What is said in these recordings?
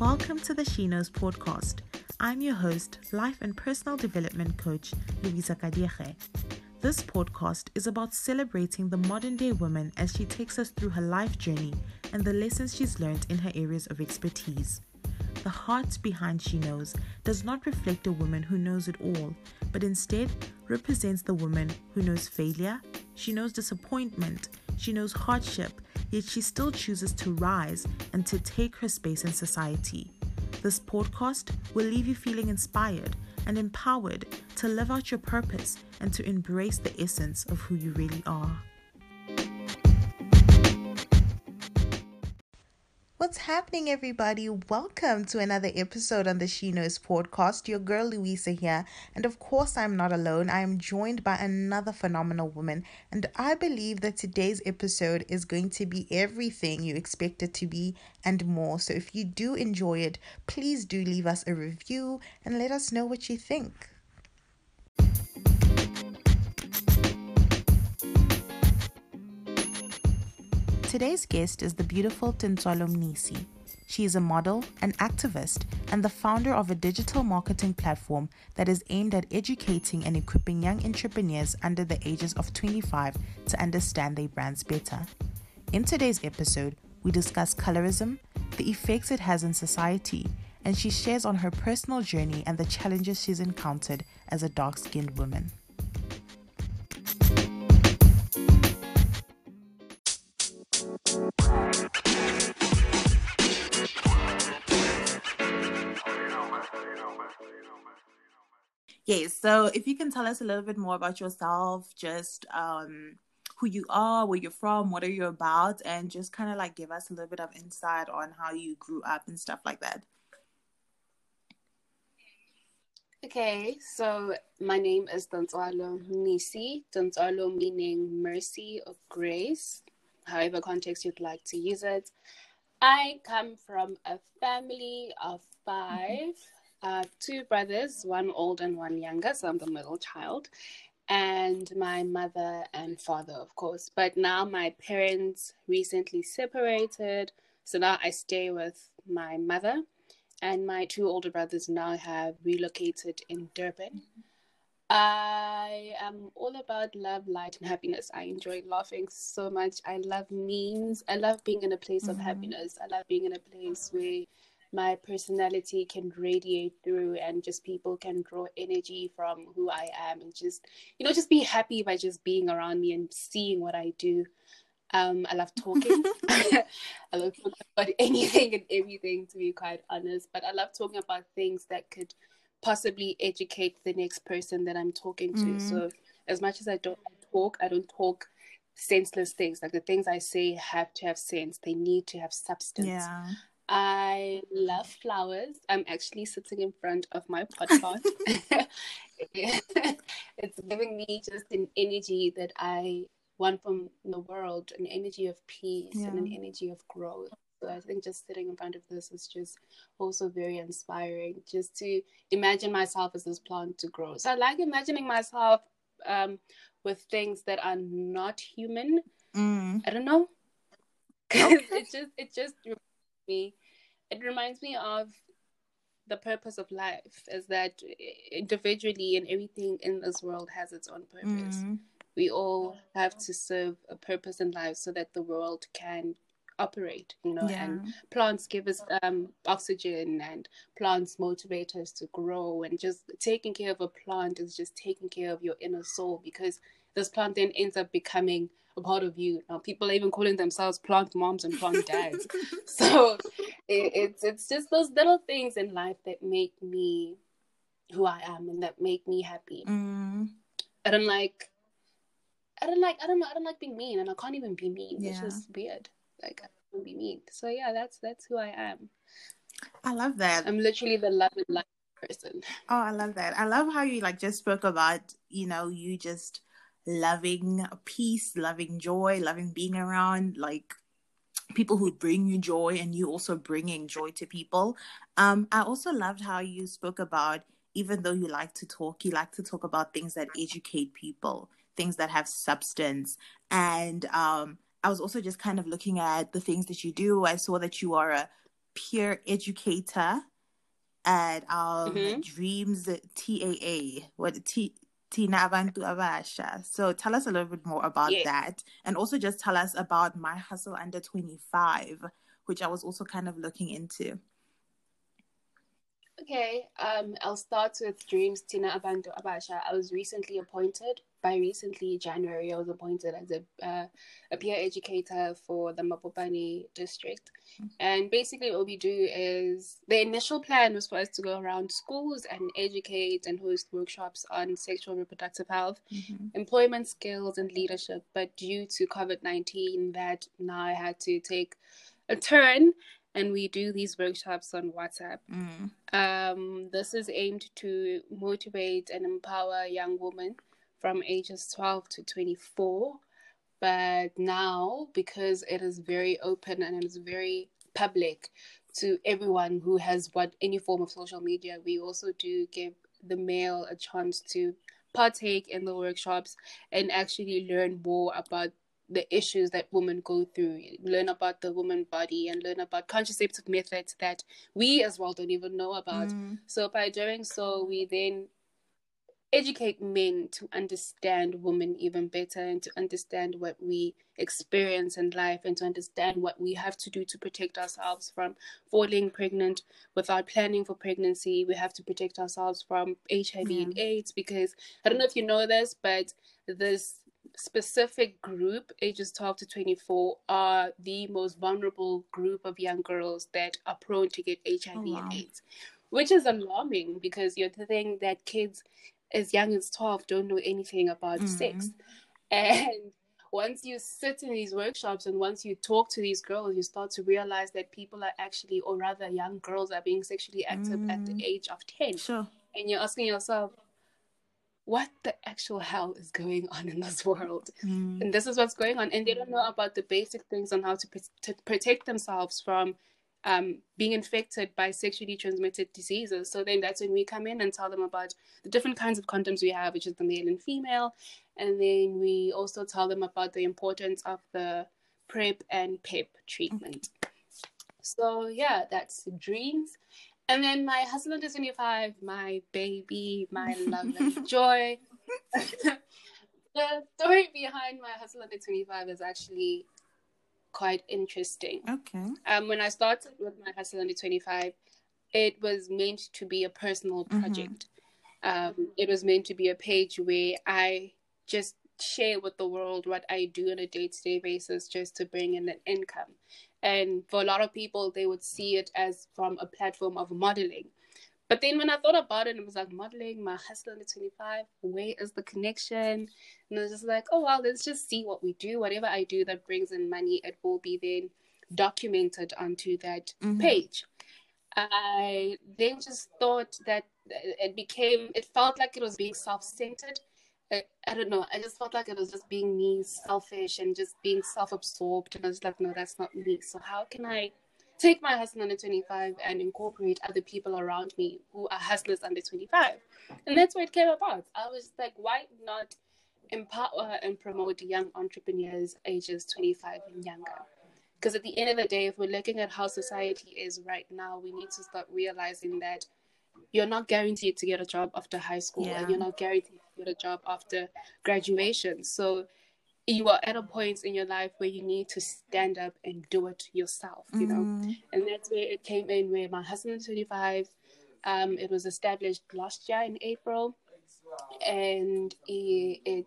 Welcome to the She Knows podcast. I'm your host, life and personal development coach, Louisa Kadiege. This podcast is about celebrating the modern day woman as she takes us through her life journey and the lessons she's learned in her areas of expertise. The heart behind She Knows does not reflect a woman who knows it all, but instead represents the woman who knows failure, she knows disappointment, she knows hardship, yet she still chooses to rise and to take her space in society. This podcast will leave you feeling inspired and empowered to live out your purpose and to embrace the essence of who you really are. Happening, everybody? Welcome to another episode on the She Knows podcast. Your girl Louisa here, and of course, I'm not alone. I am joined by another phenomenal woman, and I believe that today's episode is going to be everything you expect it to be and more. So, if you do enjoy it, please do leave us a review and let us know what you think. Today's guest is the beautiful Tintswalo Mnisi. She is a model, an activist, and the founder of a digital marketing platform that is aimed at educating and equipping young entrepreneurs under the ages of 25 to understand their brands better. In today's episode, we discuss colorism, the effects it has in society, and she shares on her personal journey and the challenges she's encountered as a dark skinned woman. Yes. So if you can tell us a little bit more about yourself, just um, who you are, where you're from, what are you about, and just kind of like give us a little bit of insight on how you grew up and stuff like that. Okay, so my name is Tintswalo Mnisi. Tintswalo meaning mercy or grace, however context you'd like to use it. I come from a family of 5 mm-hmm uh, two brothers, one old and one younger, so I'm the middle child, and my mother and father, of course. But now my parents recently separated, so now I stay with my mother, and my two older brothers now have relocated in Durban. I am all about love, light, and happiness. I enjoy laughing so much. I love memes. I love being in a place mm-hmm. of happiness. I love being in a place where my personality can radiate through and just people can draw energy from who I am and just you know just be happy by just being around me and seeing what I do. Um, I love talking. I love talking about anything and everything to be quite honest, but I love talking about things that could possibly educate the next person that I'm talking to. Mm. So as much as I don't talk, I don't talk senseless things. Like the things I say have to have sense. They need to have substance. Yeah. I love flowers. I'm actually sitting in front of my podcast. it's giving me just an energy that I want from the world, an energy of peace yeah. and an energy of growth. So I think just sitting in front of this is just also very inspiring. Just to imagine myself as this plant to grow. So I like imagining myself um, with things that are not human. Mm. I don't know. Okay. it just it just me it reminds me of the purpose of life is that individually and everything in this world has its own purpose. Mm. We all have to serve a purpose in life so that the world can operate, you know, yeah. and plants give us um, oxygen and plants motivate us to grow and just taking care of a plant is just taking care of your inner soul because this plant then ends up becoming part of you. Now, people are even calling themselves plant moms and plant dads. so it, it's it's just those little things in life that make me who I am and that make me happy. Mm. I don't like. I don't like. I don't know. I don't like being mean, and I can't even be mean. Yeah. It's just weird. Like I don't be mean. So yeah, that's that's who I am. I love that. I'm literally the love and light person. Oh, I love that. I love how you like just spoke about, you know, you just loving peace, loving joy, loving being around like people who bring you joy and you also bringing joy to people. Um, I also loved how you spoke about even though you like to talk, you like to talk about things that educate people, things that have substance. And um, I was also just kind of looking at the things that you do. I saw that you are a peer educator at our Mhm. Dreams TAA. What T Tina Abantu Abasha. So tell us a little bit more about Yes. that. And also just tell us about My Hustle Under 25, which I was also kind of looking into. Okay, um, I'll start with Dreams Tina Abantu Abasha. I was recently appointed. By recently, January, I was appointed as a uh, a peer educator for the Mabopane district. And basically, what we do is the initial plan was for us to go around schools and educate and host workshops on sexual reproductive health, Mhm. employment skills, and leadership. But due to COVID 19, that now I had to take a turn and we do these workshops on WhatsApp. Mm. Um, this is aimed to motivate and empower young women from ages 12 to 24. But now, because it is very open and it is very public to everyone who has what any form of social media, we also do give the male a chance to partake in the workshops and actually learn more about the issues that women go through, learn about the woman body, and learn about contraceptive methods that we as well don't even know about. Mm. So by doing so, we then educate men to understand women even better and to understand what we experience in life and to understand what we have to do to protect ourselves from falling pregnant without planning for pregnancy. We have to protect ourselves from HIV and AIDS because I don't know if you know this, but this specific group, ages 12 to 24, are the most vulnerable group of young girls that are prone to get HIV Oh, wow. and AIDS, which is alarming because you're the thing that kids as young as 12 don't know anything about Mhm. sex. And once you sit in these workshops and once you talk to these girls, you start to realize that people are actually, or rather, young girls are being sexually active at the Mm. age of 10 Sure. and you're asking yourself, what the actual hell is going on in this world? Mm. And this is what's going on. And they don't know about the basic things on how to, pr- to protect themselves from um, being infected by sexually transmitted diseases. So then that's when we come in and tell them about the different kinds of condoms we have, which is the male and female. And then we also tell them about the importance of the PrEP and PEP treatment. So yeah, that's dreams. And then my hustle under 25, my baby, my love and joy. the story behind my hustle under 25 is actually quite interesting. Okay. Um, when I started with my hustle under 25, it was meant to be a personal Mhm. project. Um, it was meant to be a page where I just share with the world what I do on a day to day basis just to bring in an income. And for a lot of people, they would see it as from a platform of modeling. But then when I thought about it, it was like modeling, my hustle under 25, where is the connection? And I was just like, oh, well, let's just see what we do. Whatever I do that brings in money, it will be then documented onto that Mhm. page. I then just thought that it became, it felt like it was being self centered. I, I don't know. I just felt like it was just being me, selfish, and just being self absorbed. And I was like, no, that's not me. So, how can I take my hustle under 25 and incorporate other people around me who are hustlers under 25? And that's where it came about. I was like, why not empower and promote young entrepreneurs ages 25 and younger? Because at the end of the day, if we're looking at how society is right now, we need to start realizing that you're not guaranteed to get a job after high school Yeah. and you're not guaranteed to get a job after graduation. So you are at a point in your life where you need to stand up and do it yourself, you know? Mm. And that's where it came in where my hustle under 25. Um, it was established last year in April. And it, it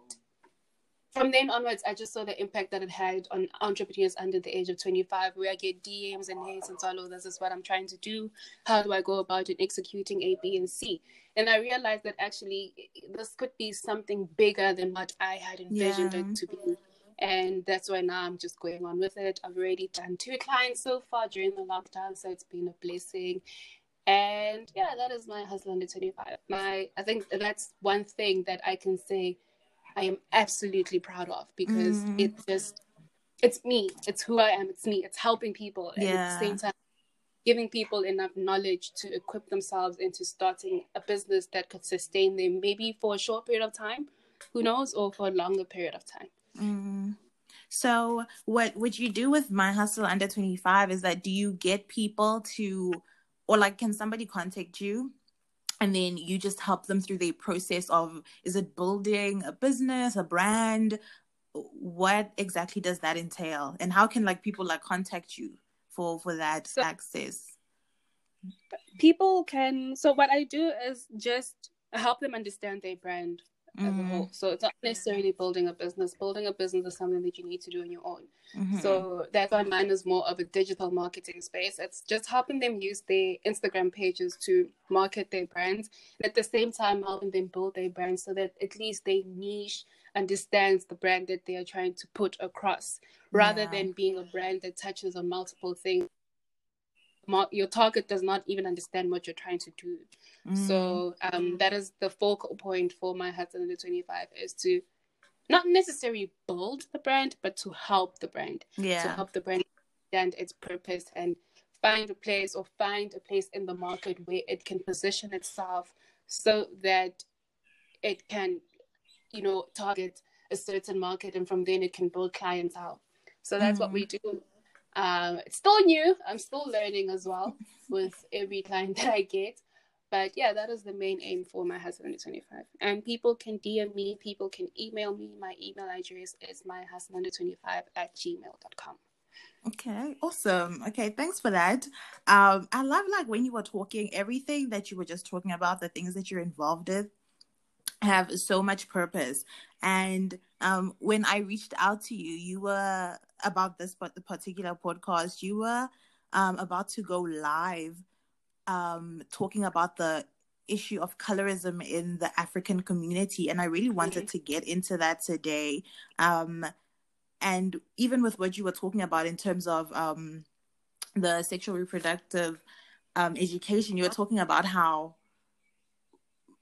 from then onwards, I just saw the impact that it had on entrepreneurs under the age of 25, where I get DMs and and all of this is what I'm trying to do. How do I go about it executing A, B, and C? And I realized that actually this could be something bigger than what I had envisioned Yeah. it to be. And that's why now I'm just going on with it. I've already done two clients so far during the lockdown, so it's been a blessing. And yeah, that is my hustle under 25. My I think that's one thing that I can say I am absolutely proud of because Mm. it just it's me. It's who I am. It's me. It's helping people. And at the same time giving people enough knowledge to equip themselves into starting a business that could sustain them maybe for a short period of time, who knows, or for a longer period of time. Mm. So, what would you do with My Hustle Under 25 is that do you get people to, or like, can somebody contact you and then you just help them through the process of is it building a business, a brand? What exactly does that entail? And how can like people like contact you for for that so, access? People can so what I do is just help them understand their brand as mm-hmm. a whole. So it's not necessarily building a business. Building a business is something that you need to do on your own. Mm-hmm. So that's why mine is more of a digital marketing space. It's just helping them use their Instagram pages to market their brands, and at the same time helping them build their brand so that at least they niche understands the brand that they are trying to put across, rather yeah. than being a brand that touches on multiple things your target does not even understand what you're trying to do. Mm. So um, that is the focal point for my hustle under 25 is to not necessarily build the brand, but to help the brand. Yeah. To help the brand understand its purpose and find a place or find a place in the market where it can position itself so that it can, you know, target a certain market and from then it can build clientele. So that's mm. what we do um, it's still new. I'm still learning as well with every client that I get. But yeah, that is the main aim for my under 25. And people can DM me, people can email me. My email address is my hustle under 25 at gmail.com. Okay, awesome. Okay, thanks for that. Um, I love like when you were talking, everything that you were just talking about, the things that you're involved with have so much purpose. And um, when I reached out to you, you were about this but the particular podcast, you were um, about to go live um, talking about the issue of colorism in the African community. And I really wanted mm-hmm. to get into that today. Um, and even with what you were talking about in terms of um, the sexual reproductive um, education, you were talking about how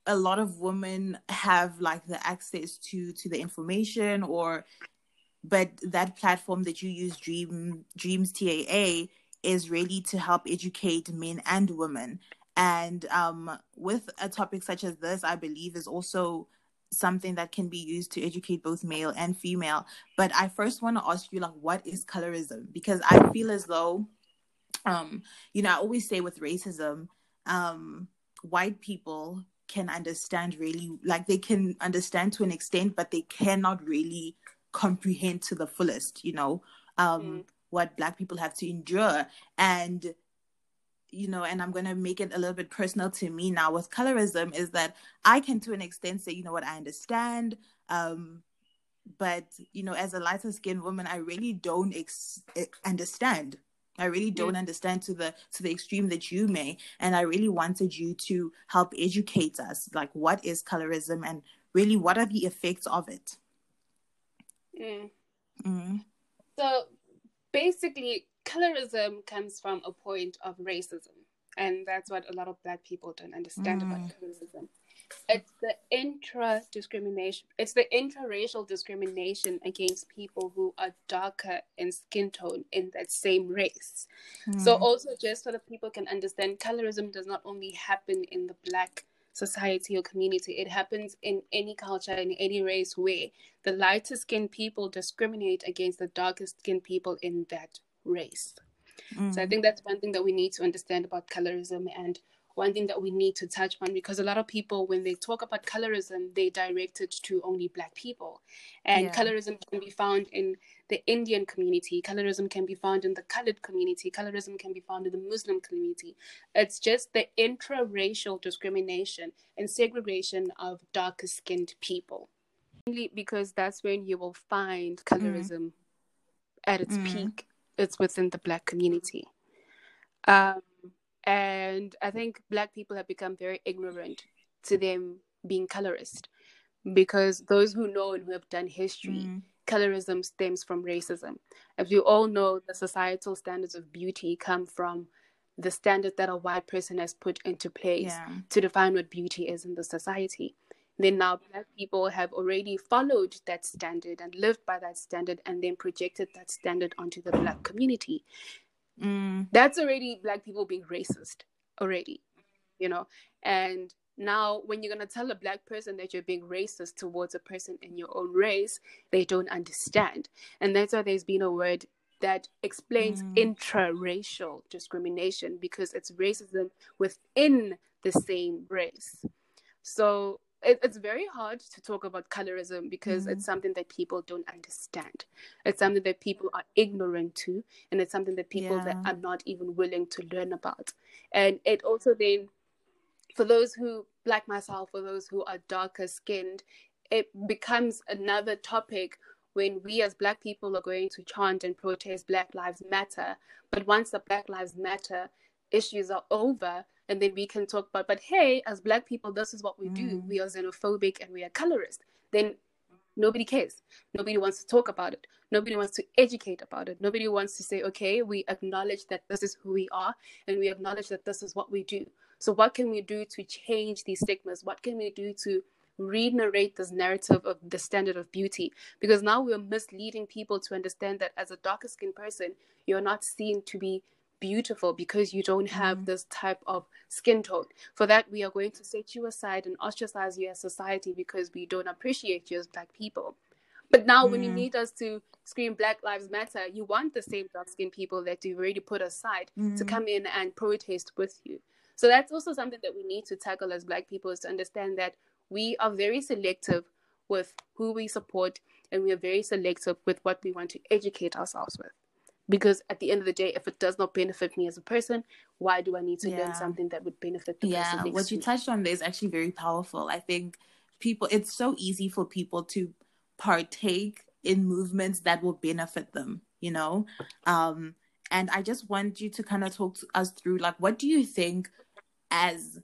a lot of women have like the access to to the information or but that platform that you use dream dreams taa is really to help educate men and women. And um, with a topic such as this i believe is also something that can be used to educate both male and female. But i first want to ask you like what is colorism? Because i feel as though um you know i always say with racism um white people can understand really like they can understand to an extent but they cannot really comprehend to the fullest you know um mm. what black people have to endure and you know and i'm going to make it a little bit personal to me now with colorism is that i can to an extent say you know what i understand um but you know as a lighter skinned woman i really don't ex- understand I really don't yeah. understand to the to the extreme that you may, and I really wanted you to help educate us, like what is colorism and really what are the effects of it. Mm. Mm. So basically, colorism comes from a point of racism, and that's what a lot of Black people don't understand mm. about colorism. It's the intra discrimination. It's the intra-racial discrimination against people who are darker in skin tone in that same race. Mm. So also just so that people can understand, colorism does not only happen in the black society or community. It happens in any culture, in any race where the lighter skinned people discriminate against the darker skinned people in that race. Mm. So I think that's one thing that we need to understand about colorism and one thing that we need to touch on because a lot of people when they talk about colorism they direct it to only black people and yeah. colorism can be found in the indian community colorism can be found in the colored community colorism can be found in the muslim community it's just the intra-racial discrimination and segregation of darker skinned people because that's when you will find colorism mm. at its mm. peak it's within the black community um, and I think black people have become very ignorant to them being colorist because those who know and who have done history, mm. Colorism stems from racism. As we all know, the societal standards of beauty come from the standard that a white person has put into place yeah. to define what beauty is in the society. Then now black people have already followed that standard and lived by that standard and then projected that standard onto the black community. Mm. That's already black people being racist already, you know. And now when you're going to tell a black person that you're being racist towards a person in your own race they don't understand and that's why there's been a word that explains mm. intra-racial discrimination because it's racism within the same race so it, it's very hard to talk about colorism because mm. it's something that people don't understand it's something that people are ignorant to and it's something that people yeah. that are not even willing to learn about and it also then for those who like myself for those who are darker skinned it becomes another topic when we as black people are going to chant and protest black lives matter. But once the black lives matter issues are over and then we can talk about but hey as black people this is what we mm. do we are xenophobic and we are colorist. Then nobody cares. Nobody wants to talk about it. Nobody wants to educate about it. Nobody wants to say okay we acknowledge that this is who we are and we acknowledge that this is what we do. So what can we do to change these stigmas? What can we do to re-narrate this narrative of the standard of beauty? Because now we're misleading people to understand that as a darker skinned person you're not seen to be beautiful because you don't have mm-hmm. this type of skin tone. For that, we are going to set you aside and ostracize you as society because we don't appreciate you as black people. But now, mm. when you need us to scream Black Lives Matter, you want the same dark skinned people that you've already put aside mm. to come in and protest with you. So that's also something that we need to tackle as black people is to understand that we are very selective with who we support and we are very selective with what we want to educate ourselves with because at the end of the day if it does not benefit me as a person why do i need to yeah. learn something that would benefit the yeah, person what you me? touched on there is actually very powerful i think people it's so easy for people to partake in movements that will benefit them you know um and i just want you to kind of talk to us through like what do you think as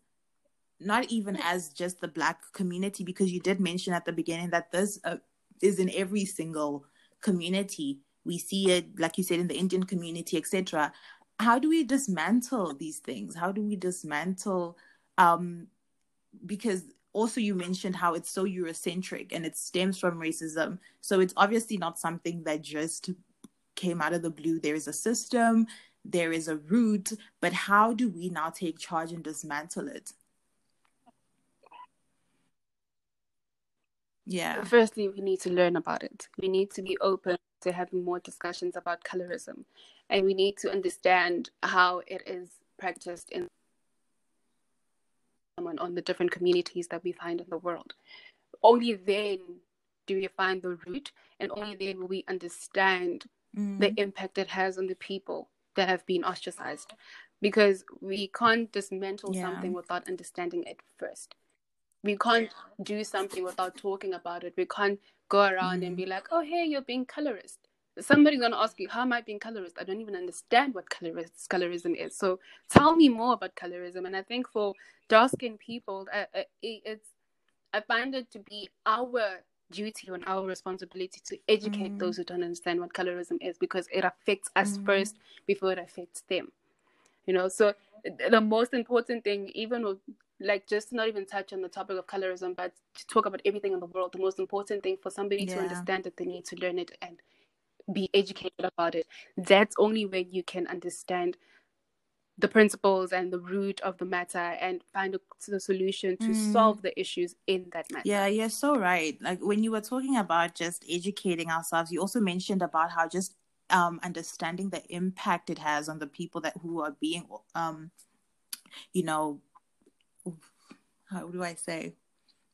not even as just the black community because you did mention at the beginning that this uh, is in every single community we see it like you said in the indian community etc how do we dismantle these things? How do we dismantle um because also you mentioned how it's so eurocentric and it stems from racism. So it's obviously not something that just came out of the blue. There is a system there is a root but how do we now take charge and dismantle it? Yeah. Firstly we need to learn about it. We need to be open to having more discussions about colorism and we need to understand how it is practiced in someone on the different communities that we find in the world only then do we find the root and only then will we understand mm. the impact it has on the people that have been ostracized because we can't dismantle yeah. something without understanding it first we can't do something without talking about it. We can't go around mm. and be like, oh, hey, you're being colorist. Somebody's going to ask you, how am I being colorist? I don't even understand what colorist, colorism is. So tell me more about colorism. And I think for dark skinned people, uh, uh, it's, I find it to be our duty and our responsibility to educate mm. those who don't understand what colorism is because it affects us mm. first before it affects them. You know, so the most important thing, even with like just not even touch on the topic of colorism, but to talk about everything in the world. The most important thing for somebody yeah. to understand that they need to learn it and be educated about it. That's only when you can understand the principles and the root of the matter and find a, the solution to mm. solve the issues in that matter. Yeah, you're so right. Like when you were talking about just educating ourselves, you also mentioned about how just um, understanding the impact it has on the people that who are being um, you know how do I say?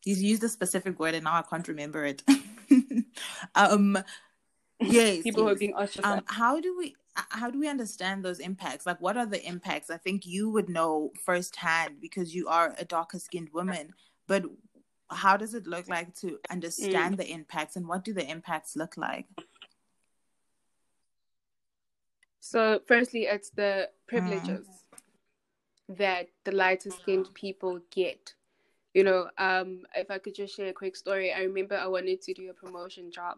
He's used a specific word and now I can't remember it. um, yes, people yes. are being ostracized. Um, how do we? How do we understand those impacts? Like, what are the impacts? I think you would know firsthand because you are a darker skinned woman. But how does it look like to understand mm. the impacts and what do the impacts look like? So, firstly, it's the privileges. Mm that the lighter skinned people get. You know, um, if I could just share a quick story, I remember I wanted to do a promotion job.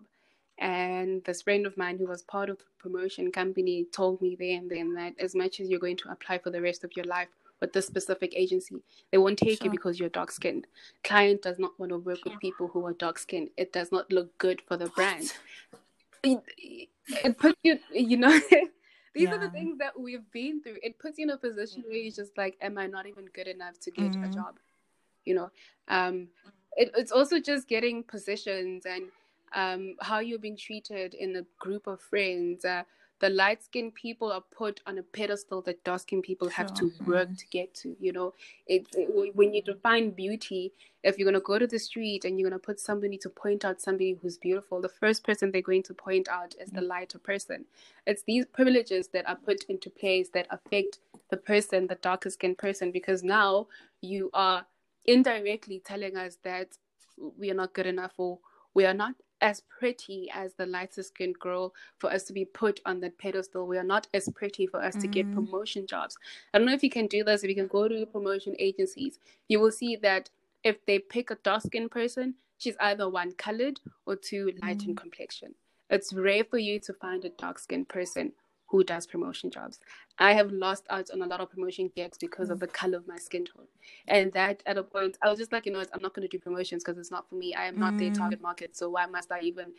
And this friend of mine who was part of the promotion company told me there and then that as much as you're going to apply for the rest of your life with this specific agency, they won't take sure. you because you're dark skinned. Client does not want to work with people who are dark skinned. It does not look good for the brand. It, it puts you, you know, these yeah. are the things that we've been through. It puts you in a position where you're just like, am I not even good enough to get mm-hmm. a job? you know. Um, it, it's also just getting positions and um, how you're being treated in a group of friends. Uh, the light skinned people are put on a pedestal that dark skinned people have to work mm. to get to. You know, it, it, when you define beauty, if you're going to go to the street and you're going to put somebody to point out somebody who's beautiful, the first person they're going to point out is the mm. lighter person. It's these privileges that are put into place that affect the person, the darker skinned person, because now you are indirectly telling us that we are not good enough or we are not as pretty as the lighter skinned girl for us to be put on that pedestal. We are not as pretty for us mm-hmm. to get mm. promotion jobs. I don't know if you can do this, if you can go to promotion agencies, you will see that if they pick a dark skinned person, she's either one colored or two light mm-hmm. in complexion. It's rare for you to find a dark skinned person who does promotion jobs. I have lost out on a lot of promotion gigs because of the color of my skin tone. And that at a point, I was just like, you know what, I'm not going to do promotions because it's not for me. I am not mm. their target market. So why must I even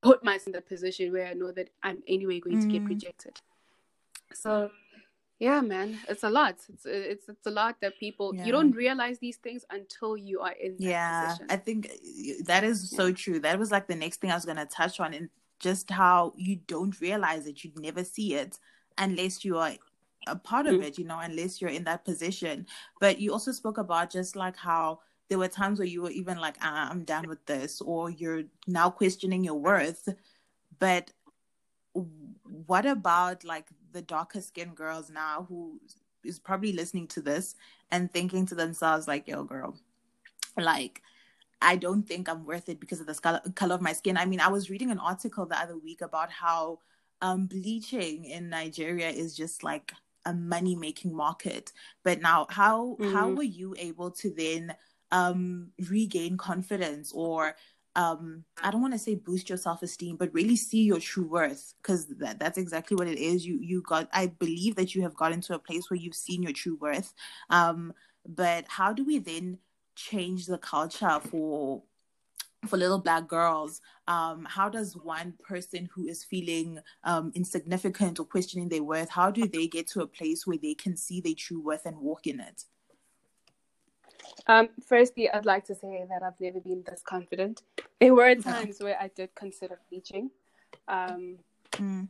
put myself in the position where I know that I'm anyway going mm. to get mm. rejected? So yeah man it's a lot it's it's it's a lot that people yeah. you don't realize these things until you are in yeah position. i think that is so true that was like the next thing i was going to touch on in just how you don't realize it, you'd never see it unless you are a part of mm. it, you know, unless you're in that position. But you also spoke about just like how there were times where you were even like, ah, I'm done with this, or you're now questioning your worth. But what about like the darker skinned girls now who is probably listening to this and thinking to themselves, like, yo, girl, like, I don't think I'm worth it because of the color of my skin. I mean, I was reading an article the other week about how um, bleaching in Nigeria is just like a money making market. But now, how mm-hmm. how were you able to then um, regain confidence or um, I don't want to say boost your self esteem, but really see your true worth because that, that's exactly what it is. You you got I believe that you have gotten to a place where you've seen your true worth. Um, but how do we then change the culture for for little black girls? Um, how does one person who is feeling um, insignificant or questioning their worth how do they get to a place where they can see their true worth and walk in it? Um, firstly i'd like to say that i've never been this confident. There were times where i did consider bleaching. Um, mm.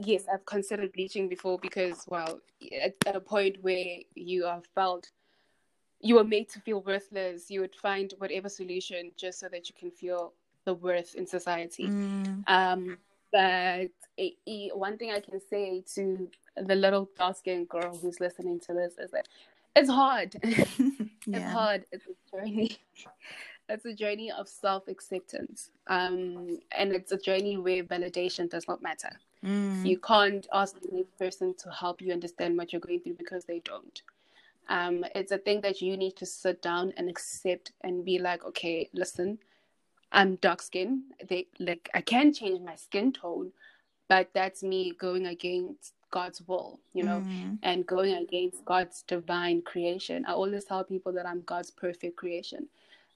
yes i've considered bleaching before because well at, at a point where you are felt you were made to feel worthless, you would find whatever solution just so that you can feel the worth in society. Mm. Um, but a, a, one thing I can say to the little dark skinned girl who's listening to this is that it's hard. it's hard. It's a journey. It's a journey of self acceptance. Um, and it's a journey where validation does not matter. Mm. You can't ask the next person to help you understand what you're going through because they don't. Um, it's a thing that you need to sit down and accept and be like, okay, listen, I'm dark skinned. They like I can change my skin tone, but that's me going against God's will, you know, mm-hmm. and going against God's divine creation. I always tell people that I'm God's perfect creation.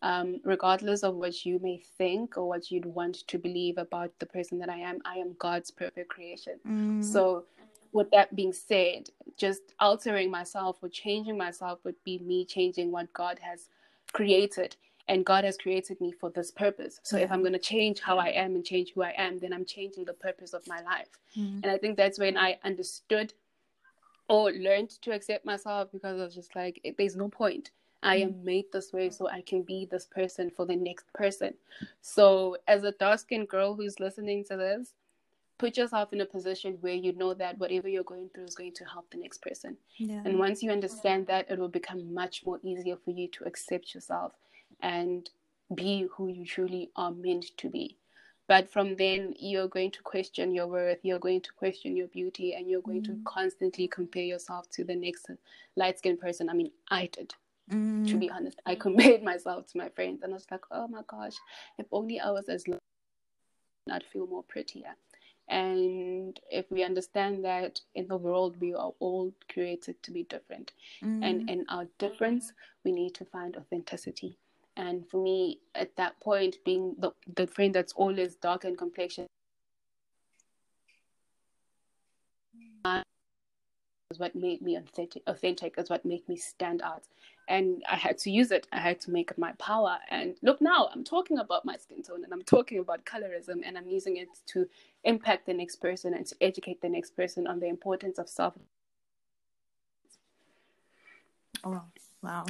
Um, regardless of what you may think or what you'd want to believe about the person that I am, I am God's perfect creation. Mm. So with that being said, just altering myself or changing myself would be me changing what God has created. And God has created me for this purpose. So if I'm going to change how I am and change who I am, then I'm changing the purpose of my life. Mm-hmm. And I think that's when I understood or learned to accept myself because I was just like, there's no point. I am mm. made this way so I can be this person for the next person. So, as a dark skinned girl who's listening to this, put yourself in a position where you know that whatever you're going through is going to help the next person. Yeah. And once you understand that, it will become much more easier for you to accept yourself and be who you truly are meant to be. But from then, you're going to question your worth, you're going to question your beauty, and you're going mm. to constantly compare yourself to the next light skinned person. I mean, I did. Mm. To be honest, I compared myself to my friends, and I was like, oh my gosh, if only I was as low, I'd feel more prettier. And if we understand that in the world we are all created to be different, mm. and in our difference, we need to find authenticity. And for me, at that point, being the, the friend that's always dark in complexion, is what made me authentic. Authentic is what made me stand out, and I had to use it. I had to make it my power. And look now, I'm talking about my skin tone, and I'm talking about colorism, and I'm using it to impact the next person and to educate the next person on the importance of self. Oh, Wow.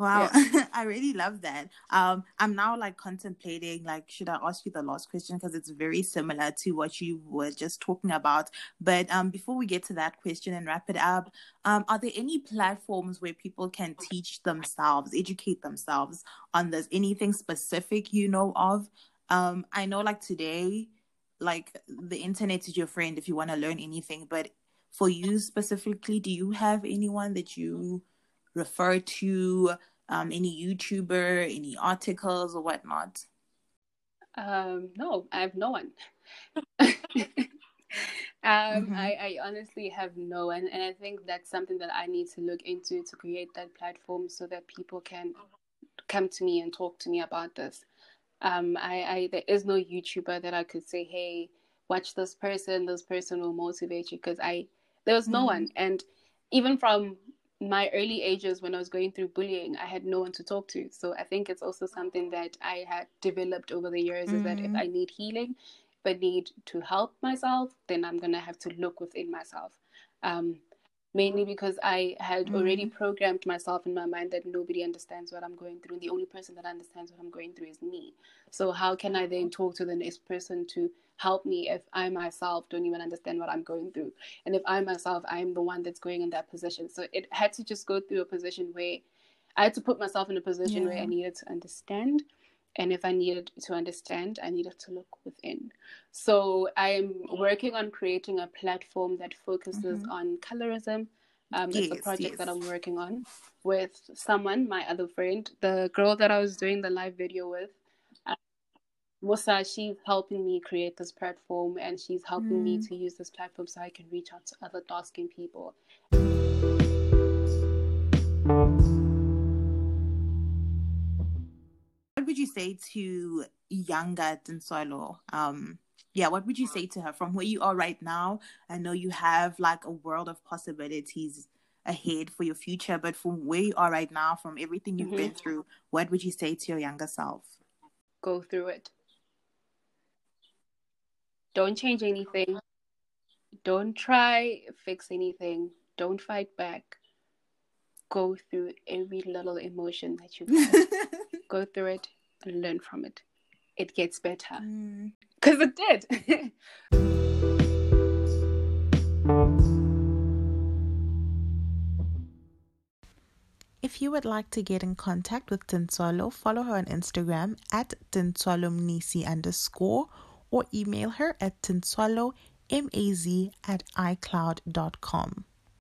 Wow. Yeah. I really love that. Um, I'm now like contemplating like should I ask you the last question because it's very similar to what you were just talking about. But um before we get to that question and wrap it up, um are there any platforms where people can teach themselves, educate themselves on this? Anything specific you know of? Um I know like today like the internet is your friend if you want to learn anything, but for you specifically, do you have anyone that you refer to um, any YouTuber, any articles or whatnot? Um, no, I have no one. um, mm-hmm. I, I honestly have no one, and I think that's something that I need to look into to create that platform so that people can come to me and talk to me about this. Um, I, I there is no YouTuber that I could say, hey, watch this person. This person will motivate you because I there was no mm-hmm. one, and even from my early ages when I was going through bullying, I had no one to talk to. So I think it's also something that I had developed over the years mm-hmm. is that if mm-hmm. I need healing, if I need to help myself, then I'm going to have to look within myself. Um, mainly because I had mm-hmm. already programmed myself in my mind that nobody understands what I'm going through. And the only person that understands what I'm going through is me. So, how can I then talk to the next person to help me if I myself don't even understand what I'm going through? And if I myself, I'm the one that's going in that position. So, it had to just go through a position where I had to put myself in a position yeah. where I needed to understand. And if I needed to understand, I needed to look within. So I'm working on creating a platform that focuses mm-hmm. on colorism. Um, yes, it's a project yes. that I'm working on with someone, my other friend, the girl that I was doing the live video with. Uh, Musa, she's helping me create this platform and she's helping mm. me to use this platform so I can reach out to other dark skinned people. Would you say to younger Tintswalo? Um, yeah, what would you say to her from where you are right now? I know you have like a world of possibilities ahead for your future, but from where you are right now, from everything you've mm-hmm. been through, what would you say to your younger self? Go through it. Don't change anything. Don't try fix anything. Don't fight back. Go through every little emotion that you have. Go through it and learn from it. It gets better. Mm because it did. If you would like to get in contact with Tintswalo, follow her on Instagram at tinsolomnisi underscore or email her at tinsolomaz at icloud.com.